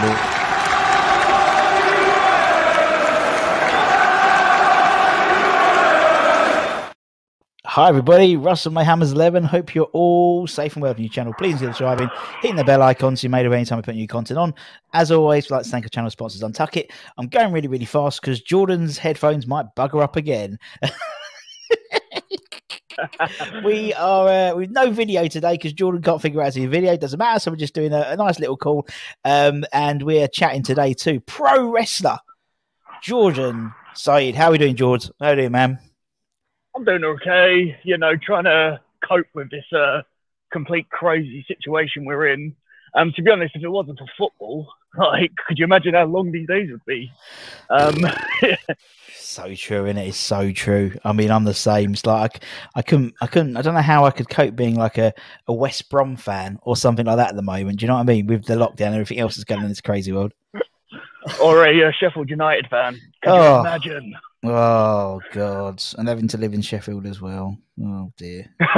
Hi everybody, Russell Mayhammers 11. Hope you're all safe and well on your channel. Please consider subscribing, hitting the bell icon so you're made aware anytime I put new content on. As always, we'd like to thank our channel sponsors Untuck It. I'm going really, really fast because Jordan's headphones might bugger up again. we are uh, with no video today because Jordan can't figure out his video. Doesn't matter, so we're just doing a, a nice little call. Um, and we're chatting today to pro wrestler Jordan Saeed. How are we doing, George? How are you man? I'm doing okay. You know, trying to cope with this uh, complete crazy situation we're in. Um, to be honest, if it wasn't for football, like, could you imagine how long these days would be? Um, So true, and it is so true. I mean, I'm the same. It's like I, I couldn't, I couldn't, I don't know how I could cope being like a, a West Brom fan or something like that at the moment. Do you know what I mean? With the lockdown and everything else that's going on in this crazy world. or a uh, Sheffield United fan. Can Oh. you imagine? Oh God, and having to live in Sheffield as well. Oh dear.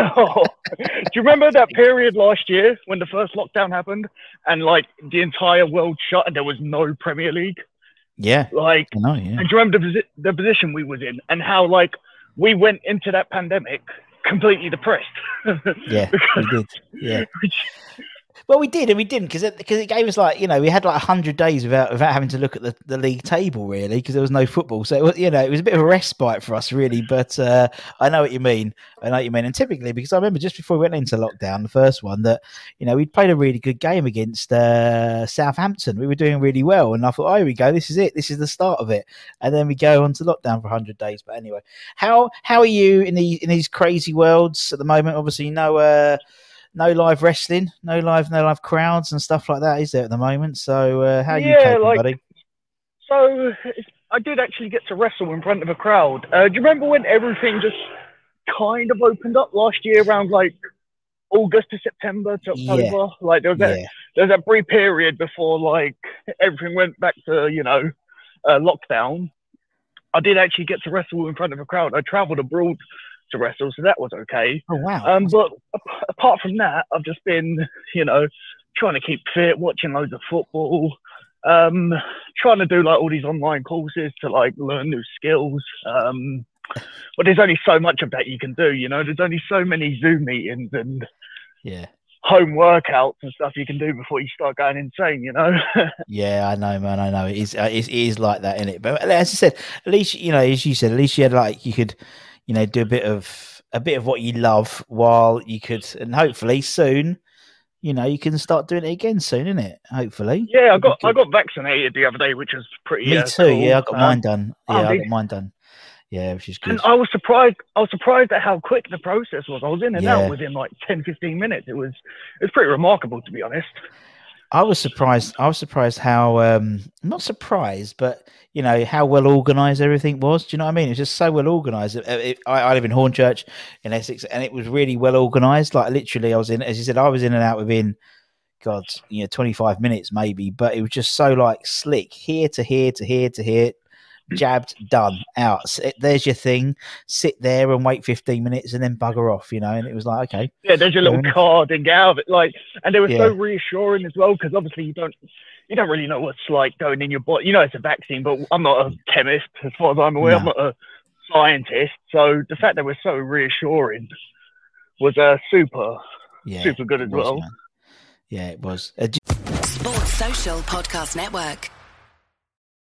Do you remember that period last year when the first lockdown happened and like the entire world shut and there was no Premier League? Yeah, Like, I know. Yeah, and do you remember the, the position we was in and how like we went into that pandemic completely depressed? yeah, we did. Yeah. Well, we did and we didn't because it, because it gave us like you know we had like hundred days without without having to look at the, the league table really because there was no football. So it was, you know it was a bit of a respite for us really. But uh, I know what you mean. I know what you mean. And typically because I remember just before we went into lockdown, the first one that you know we'd played a really good game against uh, Southampton. We were doing really well, and I thought, oh, here we go. This is it. This is the start of it. And then we go on to lockdown for hundred days. But anyway, how how are you in these in these crazy worlds at the moment? Obviously, no. Uh, no live wrestling, no live, no live crowds and stuff like that, is there at the moment? So, uh, how are you Yeah, coping, like- buddy? So I did actually get to wrestle in front of a crowd. Uh, do you remember when everything just kind of opened up last year around like August to September to October? Yeah. Like there was that Yeah, there was that brief period before like everything went back to you know uh, lockdown. I did actually get to wrestle in front of a crowd. I travelled abroad to wrestle, so that was okay. Oh wow. Um, but ap- apart from that, I've just been, you know, trying to keep fit, watching loads of football, um, trying to do like all these online courses to like learn new skills. Um, but there's only so much of that you can do, you know. There's only so many Zoom meetings and yeah, home workouts and stuff you can do before you start going insane, you know. yeah, I know, man. I know it is. Uh, it is like that, in it. But as I said, at least you know, as you said, at least you had like you could, you know, do a bit of a bit of what you love while you could, and hopefully soon, you know, you can start doing it again soon, isn't it? Hopefully. yeah, I got I got vaccinated the other day, which was pretty. Me uh, too. cool. Yeah, I got Um, mine done. oh, Yeah, I did got you? mine done. Yeah, which is good. And I was surprised. I was surprised at how quick the process was. I was in and Yeah. out within like 10, 15 minutes. It was, it was pretty remarkable, to be honest. I was surprised. I was surprised how um not surprised, but you know how well organised everything was. Do you know what I mean? It was just so well organised. It, it, I, I live in Hornchurch in Essex, and it was really well organised. Like literally, I was in, as you said, I was in and out within God, you know, 25 minutes maybe, but it was just so like slick here to here to here to here, jabbed, done, out. S- There's your thing. Sit there and wait 15 minutes and then bugger off, you know. And it was like, okay, Yeah, there's your little Fair card and get out of it. Like, and they were so reassuring as well because obviously you don't you don't really know what's like going in your body. You know, it's a vaccine, but I'm not a chemist as far as I'm aware. I'm not a scientist, so the fact that they were so reassuring was uh, super. yeah, Super good as was, well. man. Yeah, it was. Uh, Sports Social Podcast Network.